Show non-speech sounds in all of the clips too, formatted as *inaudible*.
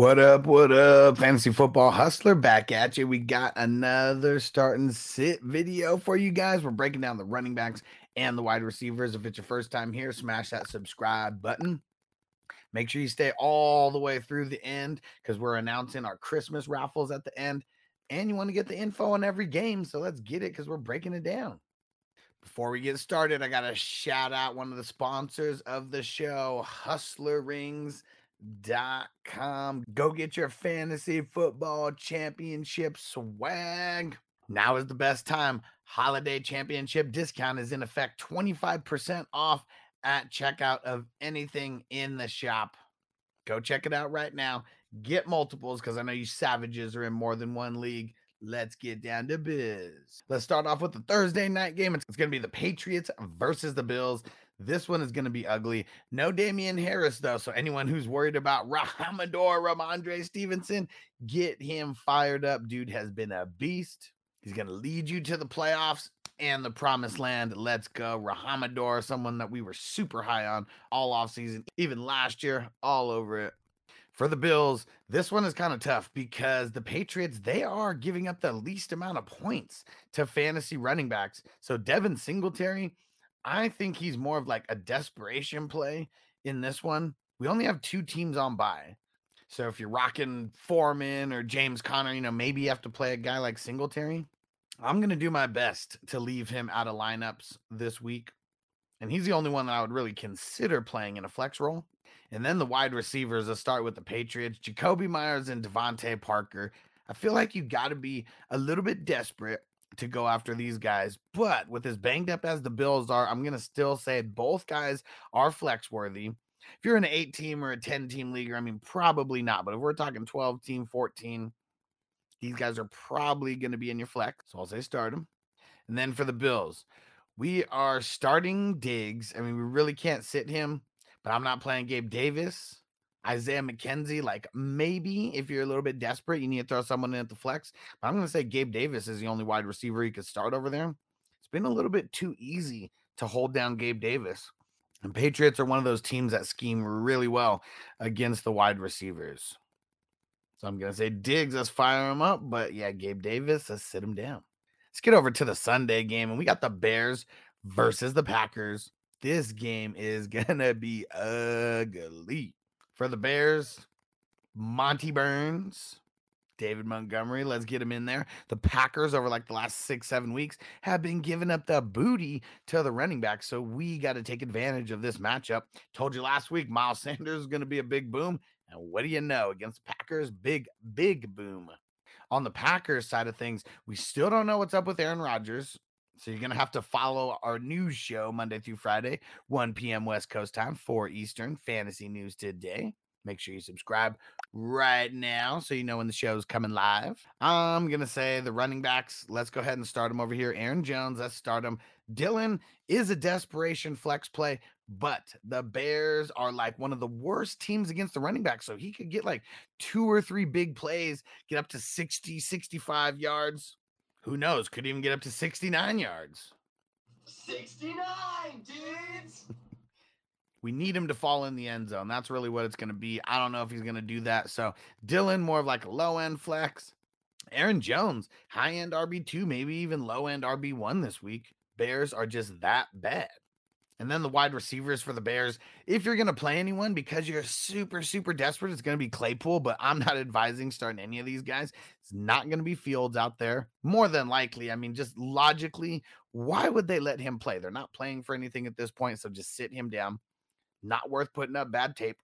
What up? What up? Fantasy football hustler back at you. We got another start and sit video for you guys. We're breaking down the running backs and the wide receivers. If it's your first time here, smash that subscribe button. Make sure you stay all the way through the end because we're announcing our Christmas raffles at the end. And you want to get the info on every game. So let's get it because we're breaking it down. Before we get started, I got to shout out one of the sponsors of the show, Hustler Rings com. Go get your fantasy football championship swag. Now is the best time. Holiday championship discount is in effect 25% off at checkout of anything in the shop. Go check it out right now. Get multiples because I know you savages are in more than one league. Let's get down to biz. Let's start off with the Thursday night game. It's going to be the Patriots versus the Bills. This one is going to be ugly. No Damien Harris, though. So, anyone who's worried about *laughs* Rhamondre, Ramondre Stevenson, get him fired up. Dude has been a beast. He's going to lead you to the playoffs and the promised land. Let's go. Rhamondre, someone that we were super high on all offseason, even last year, all over it. For the Bills, this one is kind of tough because the Patriots, they are giving up the least amount of points to fantasy running backs. So Devin Singletary, I think he's more of like a desperation play in this one. We only have two teams on by. So if you're rocking Foreman or James Conner, you know, maybe you have to play a guy like Singletary. I'm going to do my best to leave him out of lineups this week. And he's the only one that I would really consider playing in a flex role. And then the wide receivers, I'll start with the Patriots, Jakobi Meyers and DeVante Parker. I feel like you got to be a little bit desperate to go after these guys. But with as banged up as the Bills are, I'm going to still say both guys are flex worthy. If you're in an eight team or a 10 team leaguer, I mean, probably not. But if we're talking 12 team, 14, these guys are probably going to be in your flex. So I'll say start them. And then for the Bills, we are starting Diggs. I mean, we really can't sit him, but I'm not playing Gabe Davis. Isaiah McKenzie, like maybe if you're a little bit desperate, you need to throw someone in at the flex. But I'm going to say Gabe Davis is the only wide receiver you could start over there. It's been a little bit too easy to hold down Gabe Davis. And Patriots are one of those teams that scheme really well against the wide receivers. So I'm going to say Diggs, let's fire him up. But yeah, Gabe Davis, let's sit him down. Let's get over to the Sunday game. And we got the Bears versus the Packers. This game is *laughs* going to be ugly. For the Bears, Monty Burns, David Montgomery, let's get him in there. The Packers, over like the last six, seven weeks, have been giving up the booty to the running back. So we got to take advantage of this matchup. Told you last week, Miles *laughs* Sanders is going to be a big boom. And what do you know? Against Packers, big, big boom. On the Packers side of things, we still don't know what's up with Aaron Rodgers. So you're going to have to follow our news show Monday through Friday, 1 p.m. West Coast time, 4 Eastern, Fantasy News Today. Make sure you subscribe right now so you know when the show's coming live. I'm going to say the running backs, let's go ahead and start them over here. Aaron Jones, let's start him. Dillon is a desperation flex play, but the Bears are like one of the worst teams against the running back. So he could get like two or three big plays, get up to 60, 65 yards. Who knows? Could even get up to 69 yards. 69, dudes. *laughs* we need him to fall in the end zone. That's really what it's going to be. I don't know if he's going to do that. So Dillon, more of like a low end flex. Aaron Jones, high end RB2, maybe even low end RB1 this week. Bears are just that bad. And then the wide receivers for the Bears. If you're going to play anyone because you're super, super desperate, it's going to be Claypool, but I'm not advising starting any of these guys. It's not going to be Fields out there. More than likely. I mean, just logically, why would they let him play? They're not playing for anything at this point. So just sit him down. Not worth putting up bad tape.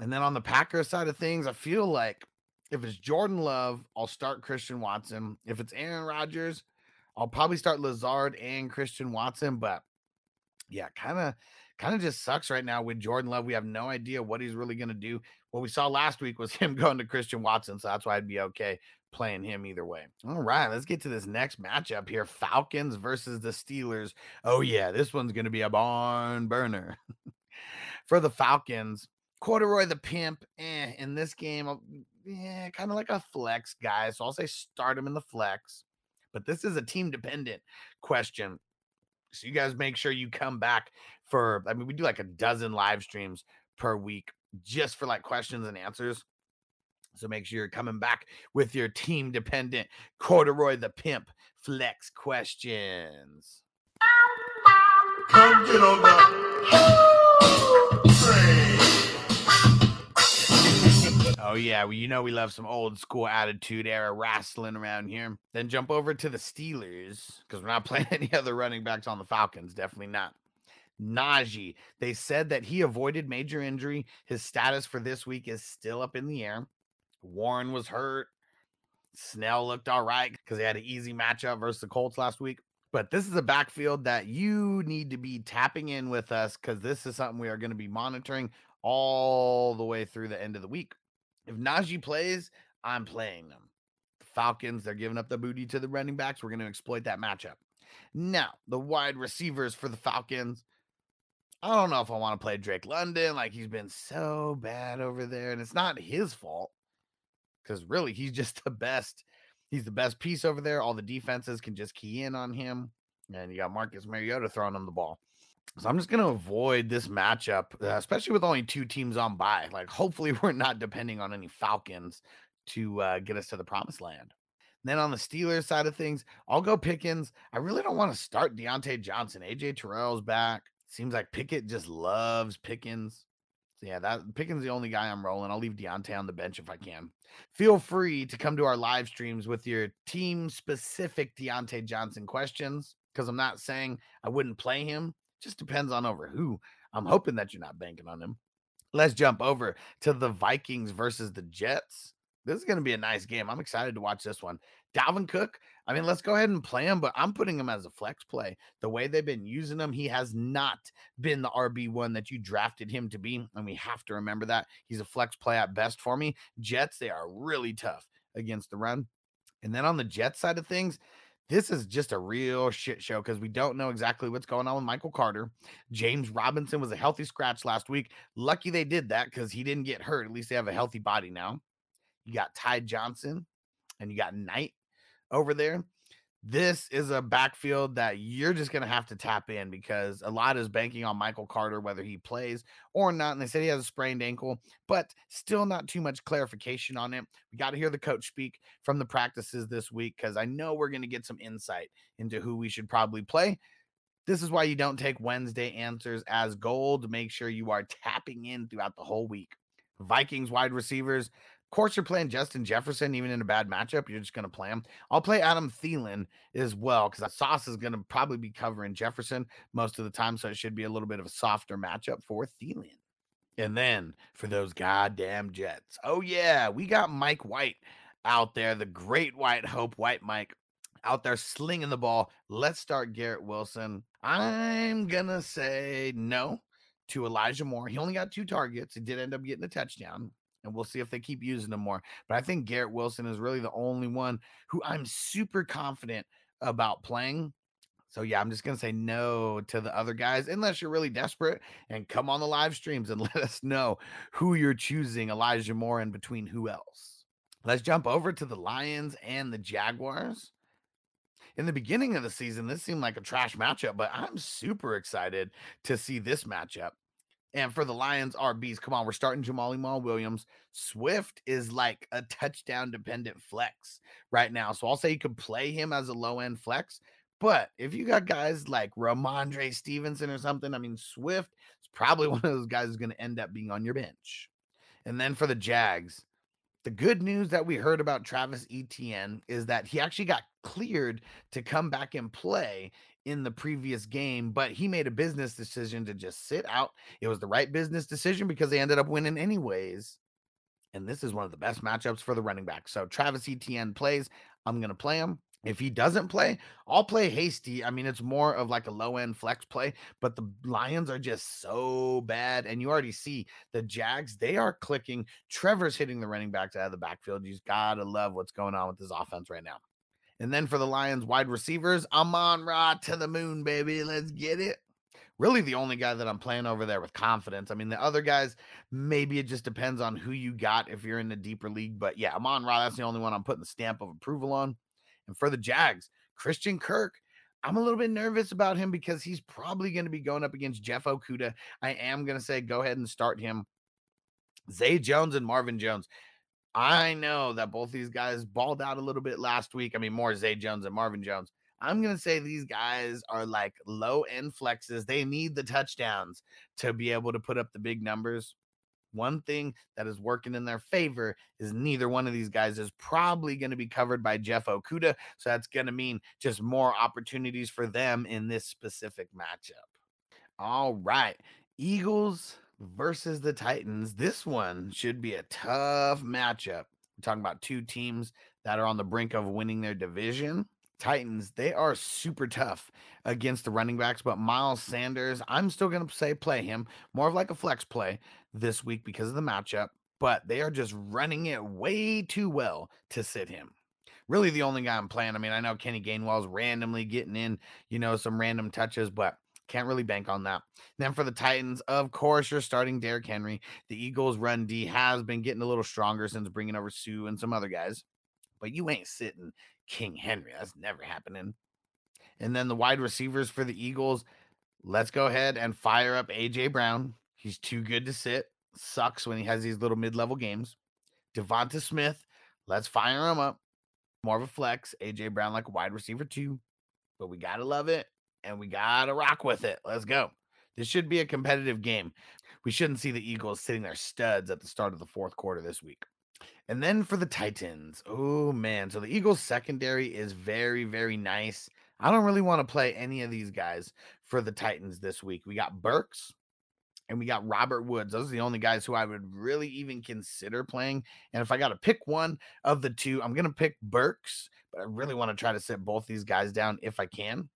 And then on the Packers side of things, I feel like if it's Jordan Love, I'll start Christian Watson. If it's Aaron Rodgers, I'll probably start Lazard and Christian Watson, but yeah, kind of kind of just sucks right now with Jordan Love. We have no idea what he's really going to do. What we saw last week was *laughs* him going to Christian Watson, so that's why I'd be okay playing him either way. All right, let's get to this next matchup here. Falcons versus the Steelers. Oh yeah, this one's going to be a barn burner. *laughs* For the Falcons, Corduroy the pimp, eh, in this game, yeah, kind of like a flex guy. So I'll say start him in the flex. But this is a team dependent question. So you guys make sure you come back for I mean we do like a dozen live streams per week just for like questions and answers. So make sure you're coming back with your team dependent corduroy the pimp flex questions. Come get on the train. Oh yeah, well, you know we love some old school attitude era wrestling around here. Then jump over to the Steelers because we're not *laughs* playing any other running backs on the Falcons. Definitely not. Najee. They said that he avoided major injury. His status for this week is still up in the air. Warren was hurt. Snell looked all right because they had an easy matchup versus the Colts last week. But this is a backfield that you need to be tapping in with us because this is something we are going to be monitoring all the way through the end of the week. If Najee plays, I'm playing them. The Falcons, they're giving up the booty to the running backs. We're going to exploit that matchup. Now, the wide receivers for the Falcons. I don't know if I want to play Drake London. Like he's been so bad over there, and it's not his fault because really he's *laughs* just the best. He's the best piece over there. All the defenses can just key in on him, and you got Marcus Mariota throwing him the ball. So I'm just going to avoid this matchup, uh, especially with only two teams on by. Like, hopefully, *laughs* we're not depending on any Falcons to uh, get us to the promised land. Then on the Steelers side of things, I'll go Pickens. I really don't want to start Diontae Johnson. AJ Terrell's back. Seems like Pickett just loves Pickens. So yeah, that Pickens is the only guy I'm rolling. I'll leave Diontae on the bench if I can. Feel free to come to our live streams with your team specific Diontae Johnson questions because I'm not saying I wouldn't play him. Just depends on over who. I'm hoping that you're not banking on him. Let's jump over to the Vikings versus the Jets. This is going to be a nice game. I'm excited to watch this one. Dalvin Cook, I mean, let's go ahead and play him, but I'm putting him as a flex play. The way they've been using him, he has not been the RB1 that you drafted him to be. And we have to remember that. He's a flex play at best for me. Jets, they are really tough against the run. And then on the Jets side of things, this is just a real shit show because we don't know exactly what's going on with Michael Carter. James Robinson was a healthy scratch last week. Lucky they did that because he didn't get hurt. At least they have a healthy body now. You got Ty Johnson and you got Knight over there. This is a backfield that you're just going to have to tap in because a lot is banking on Michael Carter, whether he plays or not. And they said he has a sprained ankle, but still not too much clarification on it. We got to hear the coach speak from the practices this week because I know we're going to get some insight into who we should probably play. This is why you don't take Wednesday answers as gold. Make sure you are tapping in throughout the whole week. Vikings wide receivers. Of course, you're playing Justin Jefferson, even in a bad matchup. You're just going to play him. I'll play Adam Thielen as well because Sauce is going to probably be covering Jefferson most of the time. So it should be a little bit of a softer matchup for Thielen. And then for those goddamn Jets. Oh, yeah, we got Mike White out there, the great white hope, White Mike out there slinging the ball. Let's start Garrett Wilson. I'm going to say no to Elijah Moore. He only got two targets. He did end up getting a touchdown and we'll see if they keep using him more. But I think Garrett Wilson is really the only one who I'm super confident about playing. So yeah, I'm just gonna say no to the other guys unless you're really desperate and come on the live streams and *laughs* let us know who you're choosing Elijah Moore in between who else. Let's jump over to the Lions and the Jaguars. In the beginning of the season, this seemed like a trash matchup, but I'm super excited to see this matchup. And for the Lions RBs, come on, we're starting Jamaal Jamaal Williams. Swift is like a touchdown dependent flex right now. So I'll say you could play him as a low end flex. But if you got guys like Rhamondre Stevenson or something, I mean, Swift is probably *laughs* one of those guys who's going to end up being on your bench. And then for the Jags, the good news that we heard about Travis Etienne is that he actually got cleared to come back and play in the previous game, but he made a business decision to just sit out. It was the right business decision because they ended up winning anyways. And this is one of the best matchups for the running back. So Travis Etienne plays. I'm going to play him. If he doesn't play, I'll play Hasty. I mean, it's more of like a low end flex play, but the Lions are just so bad. And you already see the Jags, they are clicking. Trevor's hitting the running backs out of the backfield. You just got to love what's going on with this offense right now. And then for the Lions wide receivers, Amon Ra to the moon, baby. Let's get it. Really, the only guy that I'm playing over there with confidence. I mean, the other guys, maybe it just depends on who you got if you're in the deeper league. But yeah, Amon Ra, that's the only one I'm putting the stamp of approval on. And for the Jags, Christian Kirk, I'm a little bit nervous about him because he's probably going to be going up against Jeff Okudah. I am going to say go ahead and start him. Zay Jones and Marvin Jones. I know that both these guys balled out a little bit last week. I mean, more Zay Jones and Marvin Jones. I'm going to say these guys are like low end flexes. They need the touchdowns to be able to put up the big numbers. One thing that is working in their favor is neither one of these guys is probably going to be covered by Jeff Okudah. So that's going to mean just more opportunities for them in this specific matchup. All right. Eagles versus the Titans. This one should be a tough matchup. We're talking about two teams that are on the brink of winning their division. Titans, they are super tough against the running backs, but Miles Sanders, I'm still going to say play him more of like a flex play this week because of the matchup, but they are just running it way too well to sit him. Really, the only guy I'm playing. I mean, I know Kenny Gainwell's randomly getting in, you know, some random touches, but can't really bank on that. Then for the Titans, of course, you're starting Derrick Henry. The Eagles' run D has been getting a little stronger since bringing over Suh and some other guys, but you ain't sitting King Henry. That's never happening. And then the wide receivers for the Eagles, let's go ahead and fire up AJ Brown. He's too good to sit. Sucks when he has these little mid-level games. DeVonta Smith, let's fire him up. More of a flex. AJ Brown like a wide receiver too. But we gotta love it and we gotta rock with it. Let's go. This should be a competitive game. We shouldn't see the Eagles sitting their studs at the start of the fourth quarter this week. And then for the Titans, oh man. So the Eagles secondary is very, very nice. I don't really want to play any of these guys for the Titans this week. We got Burks and we got Robert Woods. Those are the only guys who I would really even consider playing. And if I got to pick one of the two, I'm going to pick Burks, but I really want to try to sit both these guys down if I can.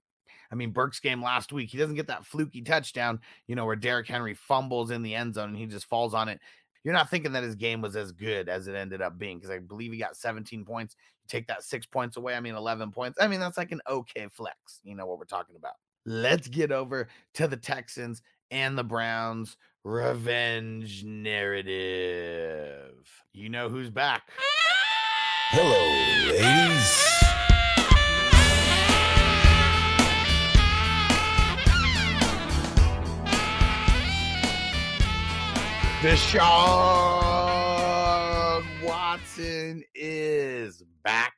I mean, Burks' game last week, he doesn't get that fluky touchdown, you know, where Derrick Henry fumbles in the end zone and he just falls on it you're not thinking that his game was as good as it ended up being because I believe he got 17 points. Take that six points away, I mean, 11 points. I mean, that's like an okay flex. You know what we're talking about. Let's get over to the Texans and the Browns revenge narrative. You know who's back. Hello, ladies. Deshaun Watson is back.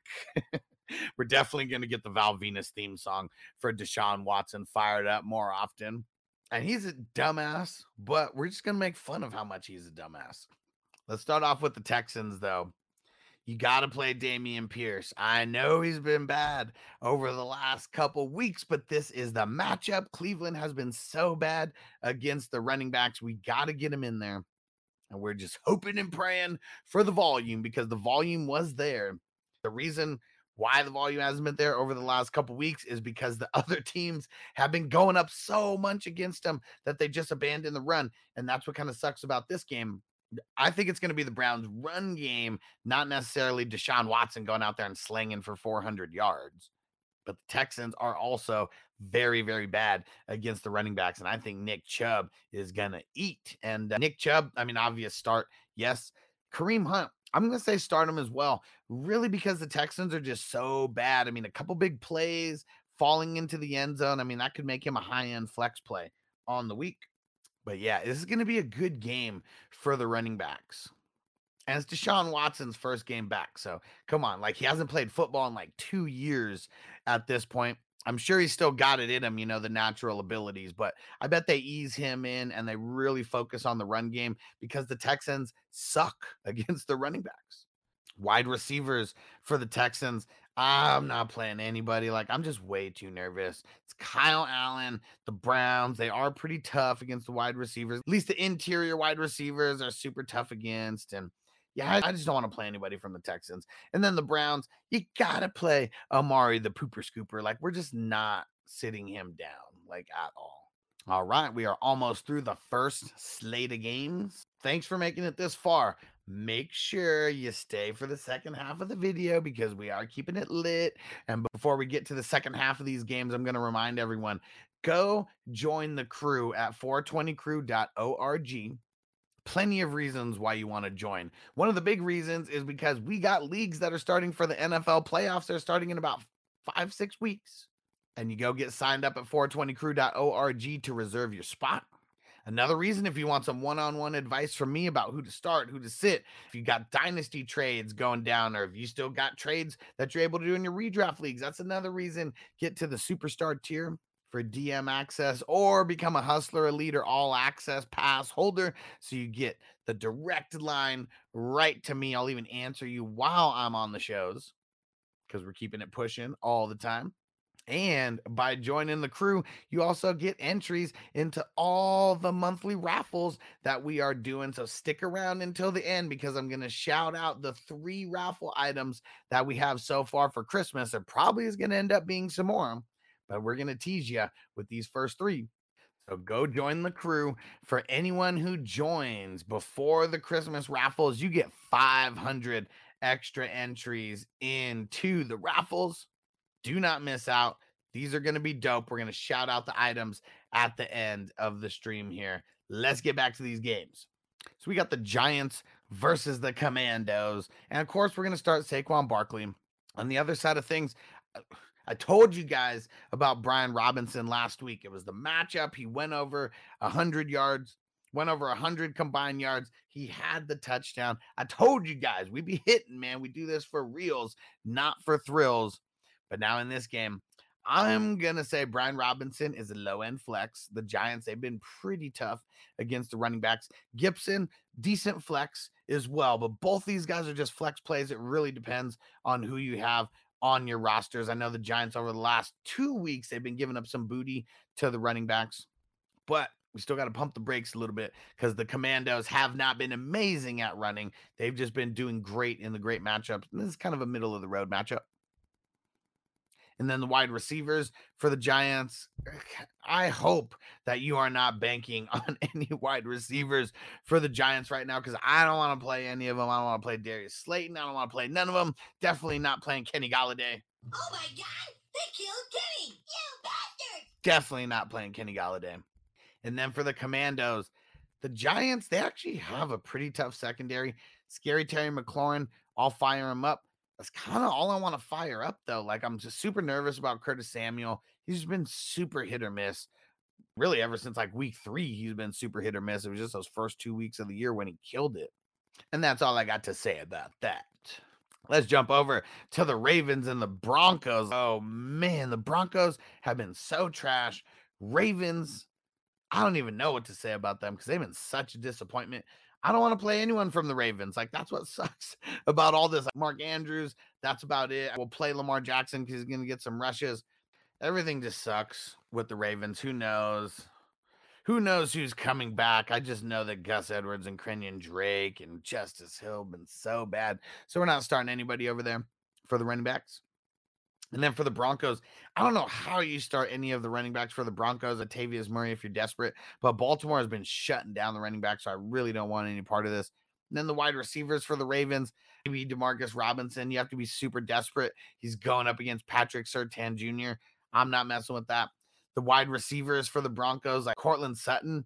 *laughs* We're definitely going to get the Val Venis theme song for Deshaun Watson fired up more often. And he's a dumbass, but we're just going to make fun of how much he's a dumbass. Let's start off with the Texans, though. You got to play Dameon Pierce. I know he's been bad over the last couple weeks, but this is the matchup. Cleveland has been so bad against the running backs. We got to get him in there. And we're just hoping and praying for the volume because the volume was there. The reason why the volume hasn't been there over the last couple weeks is because the *laughs* other teams have been going up so much against them that they just abandoned the run. And that's what kind of sucks about this game. I think it's going to be the Browns' run game, not necessarily Deshaun Watson going out there and slinging for 400 yards. But the Texans are also very, very bad against the running backs. And I think Nick Chubb is going to eat. And uh, Nick Chubb, I mean, obvious start. Yes. Kareem Hunt, I'm going to say start him as well, really because the Texans are just so bad. I mean, a couple big plays falling into the end zone. I mean, that could make him a high end flex play on the week. But yeah, this is going to be a good game for the running backs. And it's Deshaun Watson's first game back. So come on, like he hasn't played football in like two years at this point. I'm sure he's still got it in him, you know, the natural abilities, but I bet they ease him in and they really focus on the run game because the Texans suck *laughs* against the running backs. Wide receivers for the Texans. I'm not playing anybody. Like, I'm just way too nervous. It's Kyle Allen, the Browns. They are pretty tough against the wide receivers. At least the interior wide receivers are super tough against. And yeah, I, just don't want to play anybody from the Texans. And then the Browns, you gotta play Amari the pooper scooper. Like we're just not sitting him down like at all. All right, we are almost through the first slate of games. Thanks for making it this far. Make sure you stay for the second half of the video because we are keeping it lit. And before we get to the second half of these games, I'm going to remind everyone go join the crew at 420crew.org plenty of reasons why you want to join. One of the big reasons is because we got leagues that are starting for the NFL playoffs. They're starting in about five, six weeks. And you go get signed up at 420crew.org to reserve your spot. Another reason, if you want some one on one advice from me about who to start, who to sit, if you got dynasty trades going down, or if you still got trades that you're able to do in your redraft leagues, that's another reason. Get to the superstar tier for DM access or become a hustler, a leader, all access pass holder. So you get the direct line right to me. I'll even answer you while I'm on the shows because we're keeping it pushing all the time. And by joining the crew, you also get entries into all the monthly raffles that we are doing. So stick around until the end because I'm going to shout out the three raffle items that we have so far for Christmas. There probably is going to end up being some more, but we're going to tease you with these first three. So go join the crew. For anyone who joins before the Christmas raffles, you get 500 extra entries into the raffles do not miss out. These are going to be dope. We're going to shout out the items at the end of the stream here. Let's get back to these games. So we got the Giants versus the Commandos. And of course, we're going to start Saquon Barkley. On the other side of things, I told you guys about Brian Robinson last week. It was the matchup. He went over 100 yards, went over 100 combined yards. He had the touchdown. I told you guys, we be hitting, man. We do this for reals, not for thrills. But now in this game, I'm going to say Brian Robinson is a low end flex. The Giants, they've been pretty tough against the running backs. Gibson, decent flex as well. But both these guys are just flex plays. It really depends on who you have on your rosters. I know the Giants over the last two weeks, they've been giving up some booty to the running backs. But we still got to pump the brakes a little bit because the Commandos have not been amazing at running. They've just been doing great in the great matchups. And this is kind of a middle of the road matchup. And then the wide receivers for the Giants. I hope that you are not banking *laughs* on any wide receivers for the Giants right now because I don't want to play any of them. I don't want to play Darius Slayton. I don't want to play none of them. Definitely not playing Kenny Golladay. Oh my god, they killed Kenny! You bastard! Definitely not playing Kenny Golladay. And then for the Commandos, the Giants, they actually have a pretty tough secondary. Scary Terry McLaurin, I'll fire him up. That's kind of all I want to fire up though. Like I'm just super nervous about Curtis Samuel. He's been super hit or miss. Really, ever since like week three, he's been super hit or miss. It was just those first two weeks of the year when he killed it. And that's all I got to say about that. Let's jump over to the Ravens and the Broncos. Oh man, the Broncos have been so trash. Ravens, I don't even know what to say about them because they've been such a disappointment. I don't want to play anyone from the Ravens. Like that's what *laughs* sucks about all this. Like, Mark Andrews, that's about it. We'll play Lamar Jackson because he's going to get some rushes. Everything just sucks with the Ravens. Who knows? Who knows who's coming back? I just know that Gus Edwards and Kenyan Drake and Justice Hill have been so bad. So we're not starting anybody over there for the running backs. And then for the Broncos, I don't know how you start any of the running backs for the Broncos, Latavius Murray, if you're desperate. But Baltimore has been shutting down the running back, so I really don't want any part of this. And then the wide receivers for the Ravens, maybe Demarcus Robinson. You have to be super desperate. He's going up against Patrick Surtain Jr. I'm not messing with that. The wide receivers for the Broncos, like Courtland Sutton,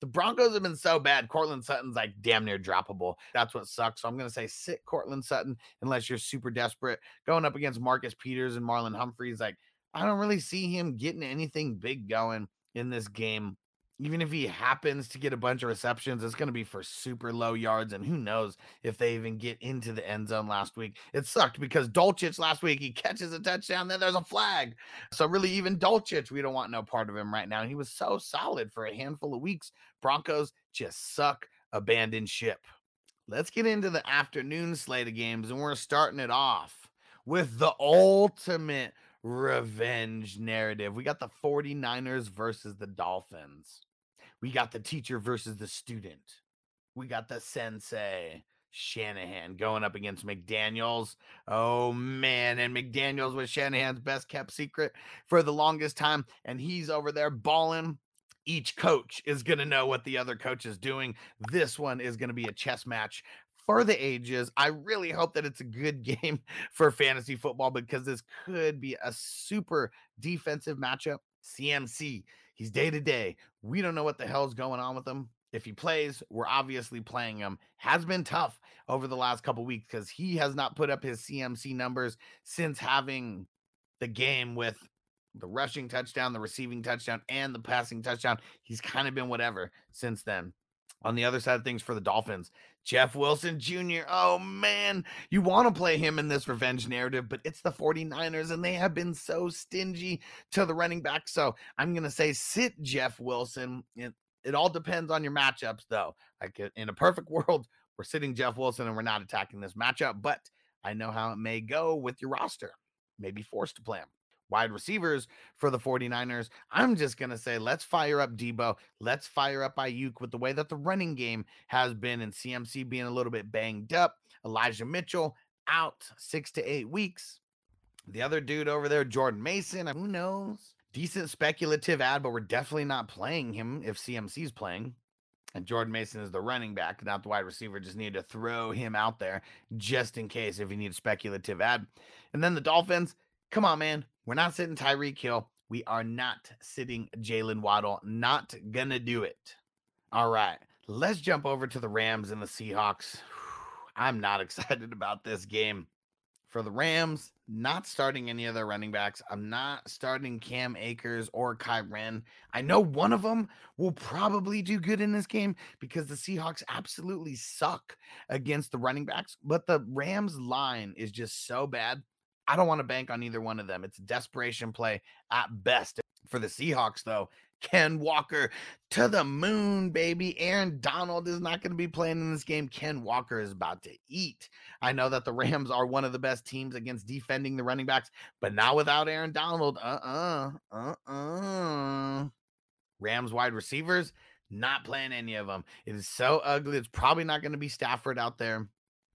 the Broncos have been so bad. Courtland Sutton's like damn near droppable. That's what sucks. So I'm going to say sit Courtland Sutton unless you're super desperate. Going up against Marcus Peters and Marlon Humphreys, like I don't really see him getting anything big going in this game even if he happens to get a bunch of receptions, it's going to be for super low yards. And who knows if they even get into the end zone last week. It sucked because Dulcich last week, he catches a touchdown, then there's a flag. So, really, even Dulcich, we don't want no part of him right now. He was so solid for a handful of weeks. Broncos just suck, abandoned ship. Let's get into the afternoon slate of games, and we're starting it off with the ultimate revenge narrative. We got the 49ers versus the Dolphins. We got the teacher versus the student. We got the sensei Shanahan going up against McDaniels. Oh man, and McDaniels was Shanahan's best kept secret for the longest time, and he's over there balling. Each coach is going to know what the other coach is doing. This one is going to be a chess match for the ages. I really hope that it's a good *laughs* game for fantasy football because this could be a super defensive matchup. CMC, he's day to day. We don't know what the hell's going on with him. If he plays, we're obviously playing him. Has been tough over the last couple weeks because he has not put up his CMC numbers since having the game with the rushing touchdown, the receiving touchdown, and the passing touchdown. He's kind of been whatever since then. On the other side of things for the Dolphins, Jeff Wilson Jr. Oh man, you want to play him in this revenge narrative, but it's the 49ers and they have been so stingy to the running back. So I'm going to say sit Jeff Wilson. It, it all depends on your matchups, though. Like in a perfect world, we're sitting Jeff Wilson and we're not attacking this matchup, but I know how it may go with your roster. Maybe forced to play him wide receivers for the 49ers. I'm just going to say, let's fire up Deebo. Let's fire up Aiyuk with the way that the running game has been and CMC being a little bit banged up. Elijah Mitchell out six to eight weeks. The other dude over there, Jordan Mason, who knows? Decent speculative ad, but we're definitely not playing him if CMC's playing. And Jordan Mason is the running back, not the wide receiver. Just need to throw him out there just in case if you need a speculative ad. And then the Dolphins, come on, man. We're not sitting Tyreek Hill. We are not sitting Jaylen Waddle. Not gonna do it. All right, let's jump over to the Rams and the Seahawks. *sighs* I'm not *laughs* excited about this game. For the Rams, not starting any of their running backs. I'm not starting Cam Akers or Kyren. I know one of them will probably do good in this game because the Seahawks absolutely suck against the running backs, but the Rams line is just so bad I don't want to bank on either one of them. It's desperation play at best. For the Seahawks, though, *laughs* Ken Walker to the moon, baby. Aaron Donald is not going to be playing in this game. Ken Walker is about to eat. I know that the Rams are one of the best teams against defending the running backs, but now without Aaron Donald, uh uh-uh, uh, uh. Rams wide receivers, not playing any of them. It is so ugly. It's probably not going to be Stafford out there.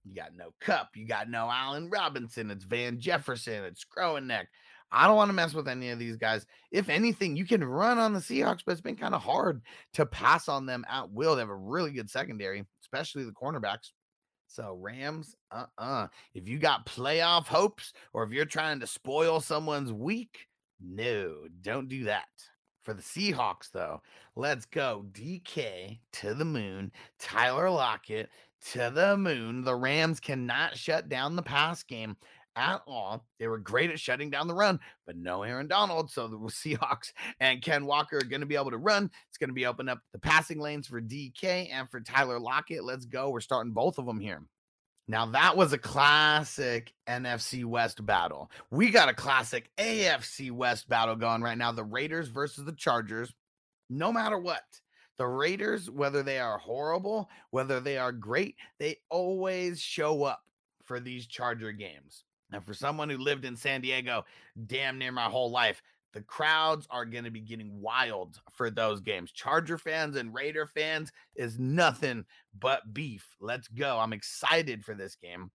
You got no Kupp. You got no Allen Robinson. It's Van Jefferson. It's Neck. I don't want to mess with any of these guys. If anything, you can run on the Seahawks, but it's been kind of hard to pass on them at will. They have a really good secondary, especially the cornerbacks. So Rams, uh-uh. If you got playoff hopes or if you're trying to spoil someone's week, no, don't do that. For the Seahawks, though, let's go DK to the moon. Tyler Lockett to the moon. The Rams cannot shut down the pass game at all. They were great at shutting down the run, but no Aaron Donald. So the *laughs* Seahawks and Ken Walker are going to be able to run. It's going to be open up the passing lanes for DK and for Tyler Lockett. Let's go. We're starting both of them here. Now that was a classic NFC West battle. We got a classic AFC West battle going right now. The Raiders versus the Chargers. No matter what, the Raiders, whether they are horrible, whether they are great, they always show up for these Charger games. And for someone who lived in San Diego damn near my whole life, the crowds are going to be getting wild for those games. Charger fans and Raider fans is nothing but beef. Let's go. I'm excited for this game.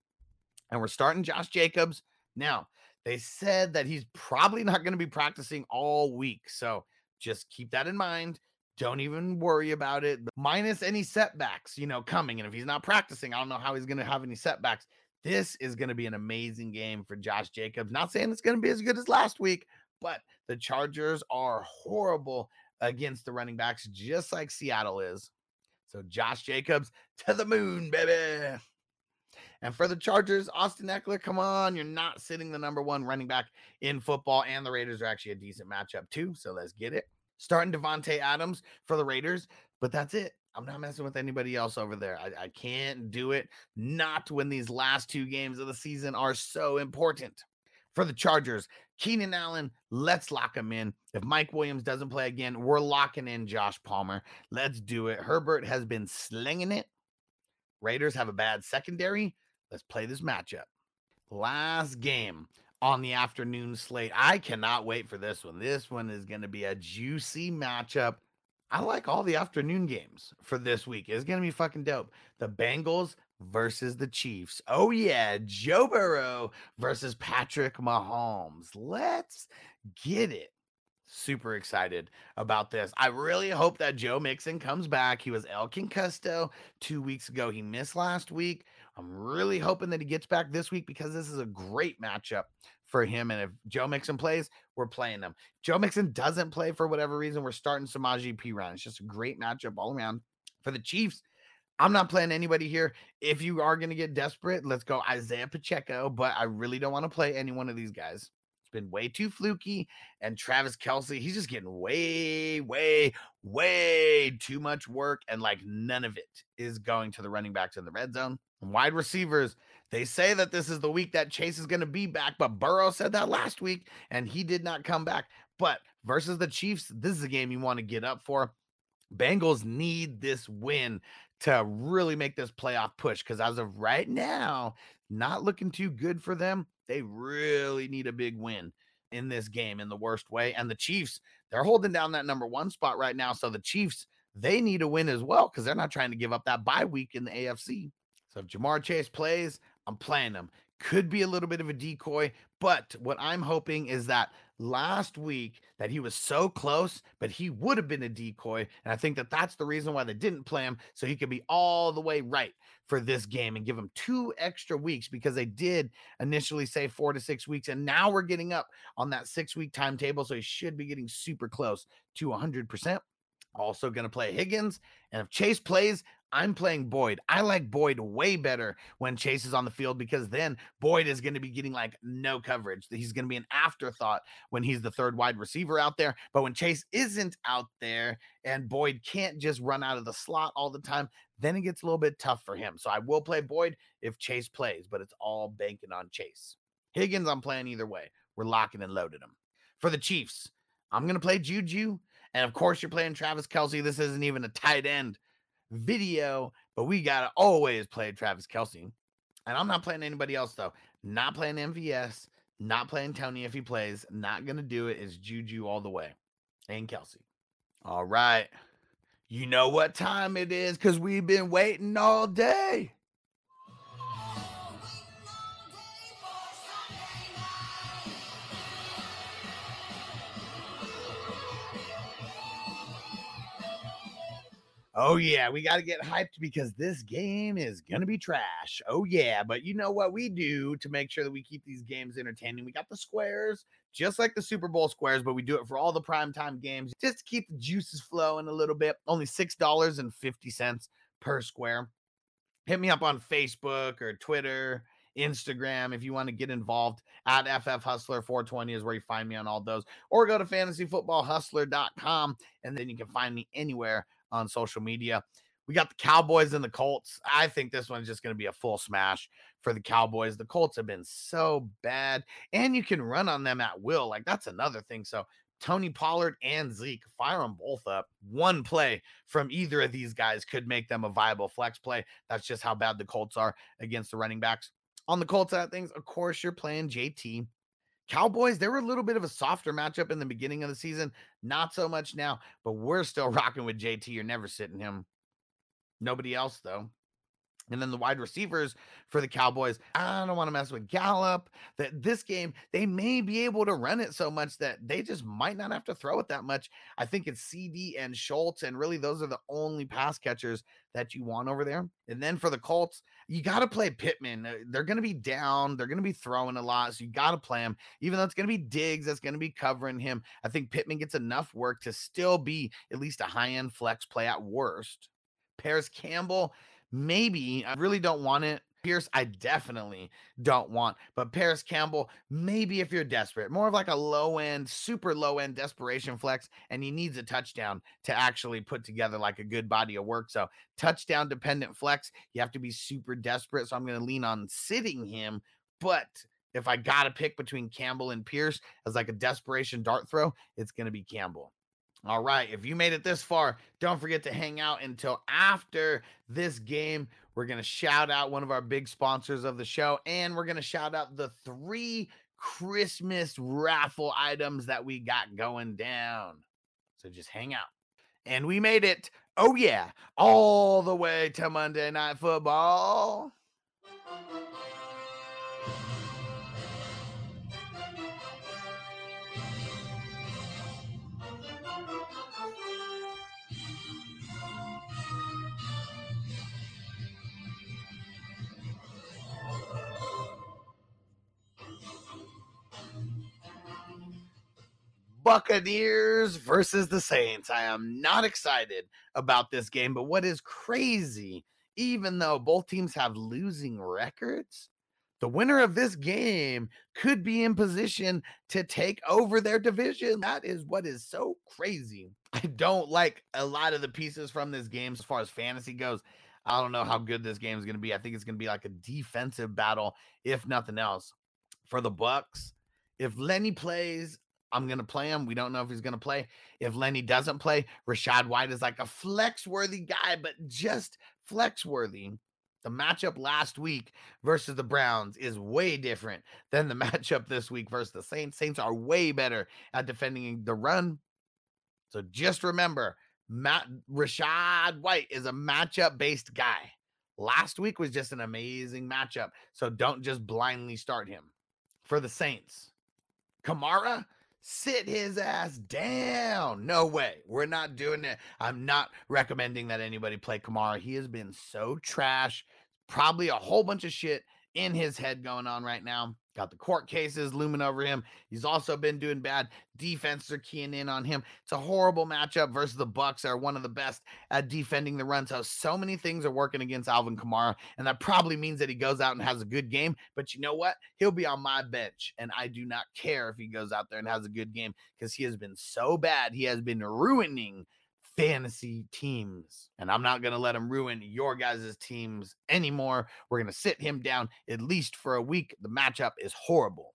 And we're starting Josh Jacobs. Now, they said that he's probably not going to be practicing all week. So just keep that in mind. Don't even worry about it. Minus any setbacks, you know, coming. And if he's not practicing, I don't know how he's going to have any setbacks. This is going to be an amazing game for Josh Jacobs. Not saying it's going to be as good as last week, but the Chargers are horrible against the running backs, just like Seattle is. So Josh Jacobs to the moon, baby. And for the Chargers, Austin Ekeler, come on. You're not sitting the number one running back in football. And the Raiders are actually a decent matchup, too. So let's get it starting Davante Adams for the Raiders, but that's it. I'm not messing with anybody else over there. I, I, can't do it. Not when these last two games of the season are so important. For the Chargers, Keenan Allen, let's lock him in. If Mike Williams doesn't play again, we're locking in Josh Palmer. Let's do it. Herbert has been slinging it. Raiders have a bad secondary. Let's play this matchup. Last game on the afternoon slate. I cannot wait for this one. This one is going to be a juicy matchup. I like all the afternoon games for this week. It's going to be fucking dope. The Bengals versus the Chiefs. Oh, yeah. Joe Burrow versus Patrick Mahomes. Let's get it. Super excited about this. I really hope that Joe Mixon comes back. He was El Concusto two weeks ago. He missed last week. I'm really hoping that he gets back this week because this is a great matchup for him. And if Joe Mixon plays, we're playing him. Joe Mixon doesn't play for whatever reason, we're starting Samaje Perine. It's just a great matchup all around. For the Chiefs, I'm not playing anybody here. If you are going to get desperate, let's go Isaiah Pacheco, but I really don't want to play any one of these guys. It's been way too fluky. And Travis Kelce, he's just getting way, way, way too much work. And like none of it is going to the running backs in the red zone. Wide receivers, they say that this is the week that Chase is going to be back, but Burrow said that last week and he did not come back. But versus the Chiefs, this is a game you want to get up for. Bengals need this win to really make this playoff push because as of right now, not looking too good for them. They really need a big win in this game in the worst way. And the Chiefs, they're holding down that number one spot right now. So the Chiefs, they need a win as well because they're not trying to give up that bye week in the AFC. So if Ja'Marr Chase plays, I'm playing him. Could be a little bit of a decoy, but what I'm hoping is that last week that he was so close, but he would have been a decoy. And I think that that's the reason why they didn't play him. So he could be all the way right for this game and give him two extra weeks because they did initially say four to six weeks. And now we're getting up on that six week timetable. So he should be getting super close to 100%. Also, going to play Higgins. And if Chase plays, I'm playing Boyd. I like Boyd way better when Chase is on the field because then Boyd is going to be getting like no coverage. He's going to be an afterthought when he's the third wide receiver out there. But when Chase isn't out there and Boyd can't just run out of the slot all the time, then it gets a little bit tough for him. So I will play Boyd if Chase plays, but it's all banking on Chase. Higgins, I'm playing either way. We're locking and loading him. For the Chiefs, I'm going to play Juju. And of course, you're playing Travis Kelce. This isn't even a tight end video, but we got to always play Travis Kelce. And I'm not playing anybody else, though. Not playing MVS, not playing Toney if he plays. Not to do it. It's Juju all the way and Kelce. All right. You know what time it is because we've been waiting all day. Oh, yeah, we got to get hyped because this game is going to be trash. Oh, yeah. But you know what we do to make sure that we keep these games entertaining? We got the squares, just like the Super Bowl squares, but we do it for all the primetime games just to keep the juices flowing a little bit. Only $6.50 per square. Hit me up on Facebook or Twitter. Instagram if you want to get involved at FF Hustler 420 is where you find me on all those, or go to fantasyfootballhustler.com and then you can find me anywhere on social media. We got the Cowboys and the Colts. I think this one's just going to be a full smash for the Cowboys. The Colts have been so bad, and you can run on them at will. Like, that's another thing. So, Tony Pollard and Zeke, fire them both up. One play from either of these guys could make them a viable flex play. That's just how bad the Colts are against the running backs. On the Colts side of things, of course, you're playing JT. Cowboys, they were a little bit of a softer matchup in the beginning of the season. Not so much now, but we're still *laughs* rocking with JT. You're never sitting him. Nobody else, though. And then the wide receivers for the Cowboys, I don't want to mess with Gallup. That this game, they may be able to run it so much that they just might not have to throw it that much. I think it's CD and Schultz, and really those are the only pass catchers that you want over there. And then for the Colts, you got to play Pittman. Uh, They're going to be down. They're going to be throwing a lot, so you got to play him. Even though it's going to be Diggs that's going to be covering him, I think Pittman gets enough work to still be at least a high end flex play at worst. Parris Campbell, maybe I really don't want it. Pierce, I definitely don't want, but Parris Campbell, maybe if you're desperate, more of like a low end, super low end desperation flex, and he needs a touchdown to actually put together like a good body of work. So, touchdown dependent flex, you have to be super desperate. So, I'm going to lean on sitting him, but if I got to pick between Campbell and Pierce as like a desperation dart throw, it's going to be Campbell. All right. If you made it this far, don't forget to hang out until after this game. We're going to shout out one of our big sponsors of the show, and we're going to shout out the three Christmas raffle items that we got going down. So just hang out. And we made it, oh yeah, all the way to Monday Night Football. Buccaneers versus the Saints. I am not excited about this game, but what is crazy, even though both teams have losing records, the winner of this game could be in position to take over their division. That is what is so crazy. *laughs* I don't like a lot of the pieces from this game as far as fantasy goes. I don't know how good this game is going to be. I think it's going to be like a defensive battle, if nothing else. For the Bucks, if Lenny plays, I'm going to play him. We don't know if he's going to play. If Lenny doesn't play, Rachaad White is like a flex worthy guy, but just flex worthy. The matchup last week versus the Browns is way different than the *laughs* matchup this week versus the Saints. Saints are way better at defending the run. So just remember, Matt Rachaad White is a matchup based guy. Last week was just an amazing matchup. So don't just blindly start him. For the Saints, Kamara, sit his ass down. No way. We're not doing it. I'm not recommending that anybody play Kamara. He has been so trash. Probably a whole bunch of shit in his head going on right now. Got the court cases looming over him. He's also been doing bad. Defenses are keying in on him. It's a horrible matchup versus the Bucks are one of the best at defending the run. So so many things are working against Alvin Kamara, and that probably means that he goes out and has a good game. But you know what? He'll be on my bench, and I do not care if he goes out there and has a good game because he has been so bad. He has been ruining fantasy teams. And I'm not going to let him ruin your guys' teams anymore. We're going to sit him down at least for a week. The matchup is horrible.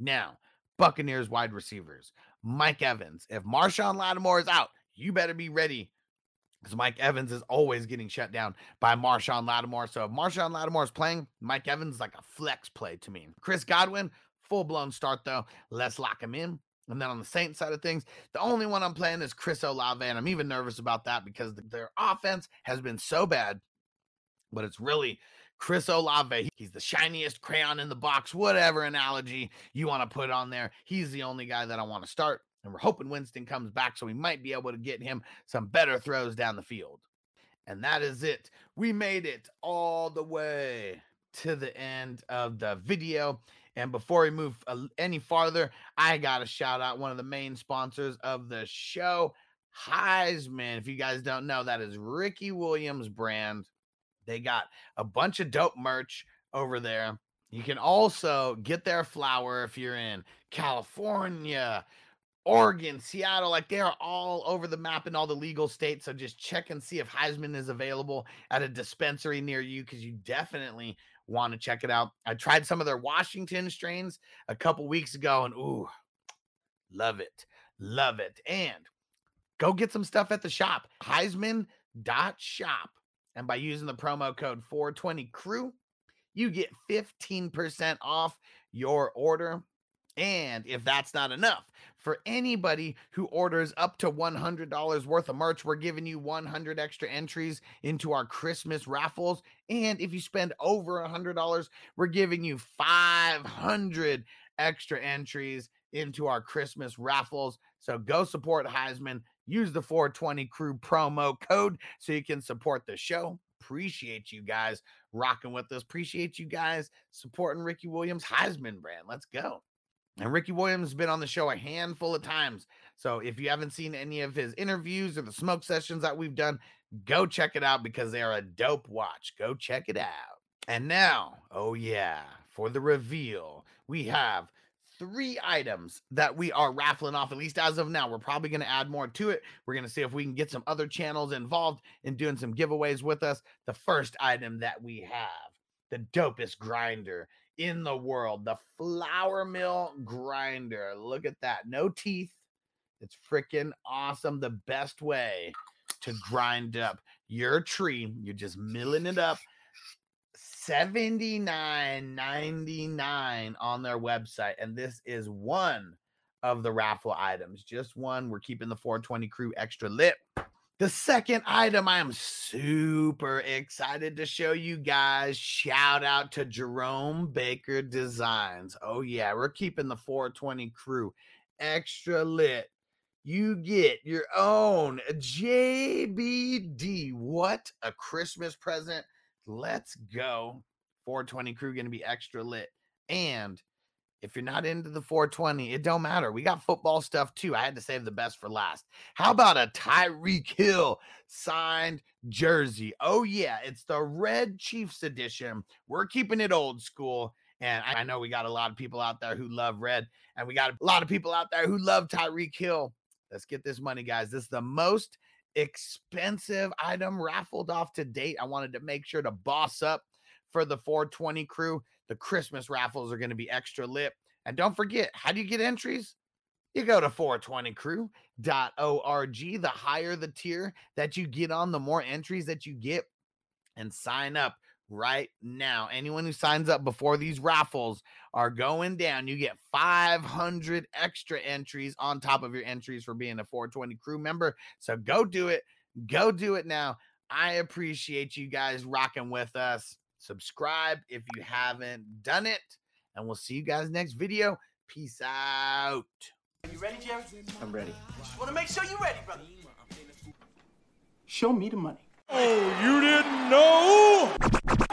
Now, Buccaneers wide receivers, Mike Evans. If Marshon Lattimore is out, you better be ready because Mike Evans is always getting shut down by Marshon Lattimore. So if Marshon Lattimore is playing, Mike Evans is like a flex play to me. Chris Godwin, full blown start though. Let's lock him in. And then on the Saints side of things, the only one I'm playing is Chris Olave, and I'm even nervous about that because their offense has been so bad. But it's really Chris Olave. He's the shiniest crayon in the box, whatever analogy you want to put on there. He's the only guy that I want to start. And we're hoping Winston comes back so we might be able to get him some better throws down the field. And that is it. We made it all the way to the end of the video. And before we move uh, any farther, I got to shout out one of the main sponsors of the show, Highsman. If you guys don't know, that is Ricky Williams brand. They got a bunch of dope merch over there. You can also get their flower if you're in California, Oregon, Seattle, like they are all over the map in all the legal states. So just check and see if Highsman is available at a dispensary near you because you definitely want to check it out. I tried some of their Washington strains a couple weeks ago and ooh, love it. Love it. And go get some stuff at the shop, Highsman.shop. And by using the promo code 420 crew, you get 15% off your order. And if that's not enough, for anybody who orders up to $100 worth of merch, we're giving you 100 extra entries into our Christmas raffles. And if you spend over $100, we're giving you 500 extra entries into our Christmas raffles. So go support Highsman. Use the 420 crew promo code so you can support the show. Appreciate you guys rocking with us. Appreciate you guys supporting Ricky Williams Highsman brand. Let's go. And Ricky Williams has been on the show a handful of times. So if you haven't seen any of his interviews or the smoke sessions that we've done, go check it out because they are a dope watch. Go check it out. And now, oh yeah, for the reveal, we have three items that we are raffling off, at least as of now. We're probably going to add more to it. We're going to see if we can get some other channels involved in doing some giveaways with us. The first item that we have, the dopest grinder in the world. The Flower Mill grinder. Look at that. No teeth. It's freaking awesome. The best way to grind up your tree. You're just milling it up. 79.99 on their website. And this is one of the raffle items. Just one. We're keeping the 420 crew extra lit. The second item I am super excited to show you guys. Shout out to Jerome Baker Designs. Oh, yeah, we're keeping the 420 crew extra lit. You get your own JBD. What a Christmas present! Let's go. 420 crew going to be extra lit. And if you're not into the 420, it don't matter. We got football stuff too. I had to save the best for last. How about a Tyreek Hill signed jersey? Oh yeah, it's the Red Chiefs edition. We're keeping it old school. And I know we got a lot of people out there who love red, and we got a lot of people out there who love Tyreek Hill. Let's get this money, guys. This is the most expensive item raffled off to date. I wanted to make sure to boss up for the 420 crew. The Christmas raffles are going to be extra lit. And don't forget, how do you get entries? You go to 420crew.org. The higher the tier that you get on, the more entries that you get. And sign up right now. Anyone who signs up before these raffles are going down, you get 500 extra entries on top of your entries for being a 420 crew member. So go do it. Go do it now. I appreciate you guys rocking with us. Subscribe if you haven't done it. And we'll see you guys next video. Peace out. Are You ready, Jerry? I'm ready. Just want to make sure you're ready, brother. Show me the money. Oh, you didn't know?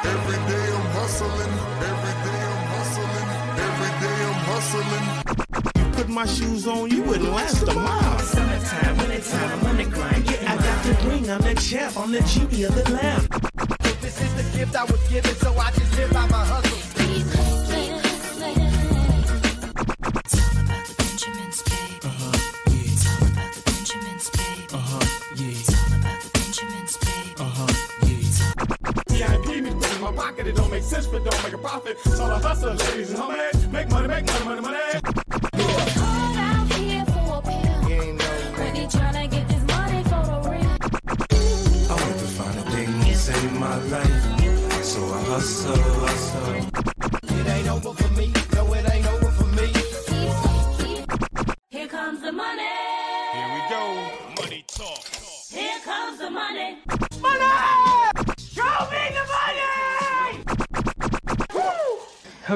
Every day I'm hustling. Every day I'm hustling. Every day I'm hustling. You put my shoes on, you wouldn't last a mile. Summertime, wintertime, I'm on the grind. Yeah, I got the ring, I'm the champ, I'm the genie of the lamp. The gift I was given, so I just live by my hustle. Uh-huh, VIP in my pocket. It don't make sense, but don't make a profit. All a hustle, ladies and homies. Make money, make money, money, money.